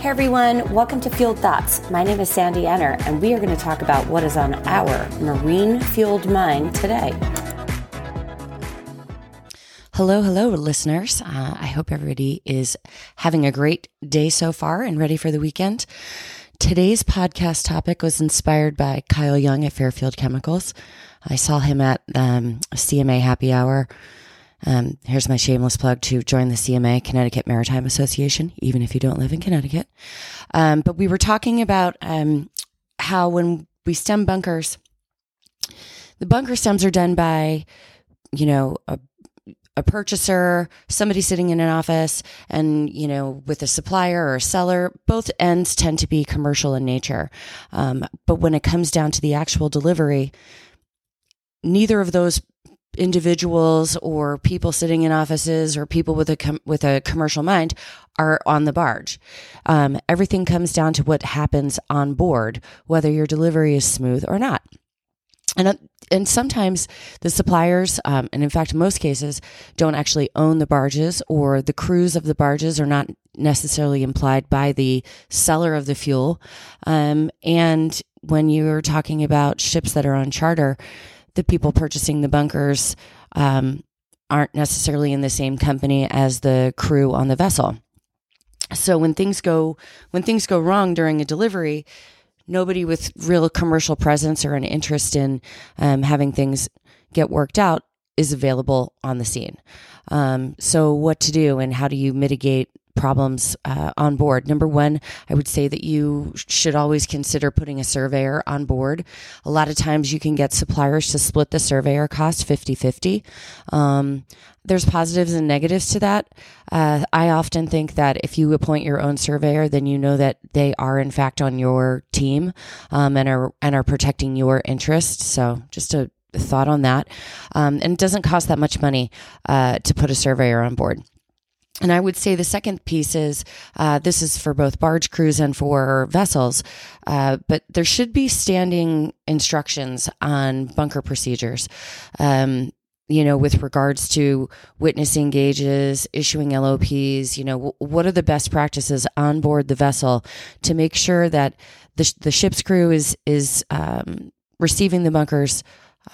Hey everyone, welcome to Fueled Thoughts. My name is Sandy Enner, and we are going to talk about what is on our marine fueled mind today. Hello, hello, listeners. Uh, I hope everybody is having a great day so far and ready for the weekend. Today's podcast topic was inspired by Kyle Young at Fairfield Chemicals. I saw him at um, CMA Happy Hour um, here's my shameless plug to join the CMA, Connecticut Maritime Association, even if you don't live in Connecticut. Um, but we were talking about um, how when we stem bunkers, the bunker stems are done by, you know, a, a purchaser, somebody sitting in an office, and, you know, with a supplier or a seller. Both ends tend to be commercial in nature. Um, but when it comes down to the actual delivery, neither of those individuals or people sitting in offices or people with a com- with a commercial mind are on the barge. Um, everything comes down to what happens on board, whether your delivery is smooth or not. And uh, and sometimes the suppliers, um, and in fact, most cases, don't actually own the barges, or the crews of the barges are not necessarily implied by the seller of the fuel. Um, and when you're talking about ships that are on charter, the people purchasing the bunkers um, aren't necessarily in the same company as the crew on the vessel. So when things go when things go wrong during a delivery, nobody with real commercial presence or an interest in um, having things get worked out is available on the scene. Um, so what to do and how do you mitigate problems uh, on board. Number one, I would say that you should always consider putting a surveyor on board. A lot of times you can get suppliers to split the surveyor cost 50 50. Um, there's positives and negatives to that. Uh, I often think that if you appoint your own surveyor, then you know that they are in fact on your team um, and are and are protecting your interests. So just a thought on that. Um, and it doesn't cost that much money uh, to put a surveyor on board. And I would say the second piece is uh, this is for both barge crews and for vessels, uh, but there should be standing instructions on bunker procedures. Um, you know, with regards to witnessing gauges, issuing LOPs, you know, w- what are the best practices on board the vessel to make sure that the, the ship's crew is is um, receiving the bunkers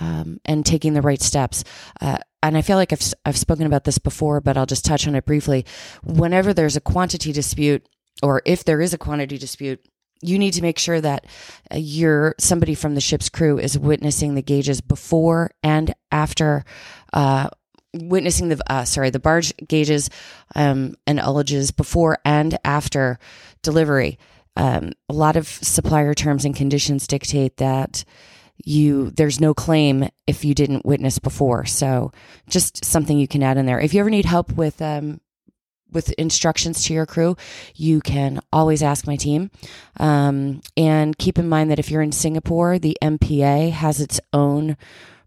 um, and taking the right steps. Uh, and I feel like I've, I've spoken about this before, but I'll just touch on it briefly. Whenever there's a quantity dispute, or if there is a quantity dispute, you need to make sure that uh, you're somebody from the ship's crew is witnessing the gauges before and after uh, witnessing the uh, sorry the barge gauges um, and ullages before and after delivery. Um, a lot of supplier terms and conditions dictate that you there's no claim if you didn't witness before. So just something you can add in there. If you ever need help with um, with instructions to your crew, you can always ask my team. Um, and keep in mind that if you're in Singapore, the MPA has its own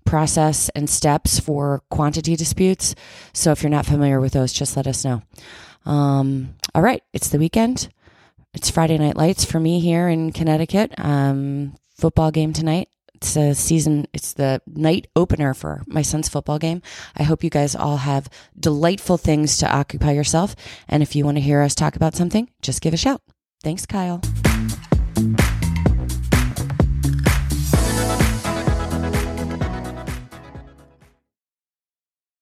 process and steps for quantity disputes. So if you're not familiar with those, just let us know. Um, all right, it's the weekend. It's Friday Night Lights for me here in Connecticut. Um, football game tonight. It's a season, it's the night opener for my son's football game. I hope you guys all have delightful things to occupy yourself. And if you want to hear us talk about something, just give a shout. Thanks, Kyle.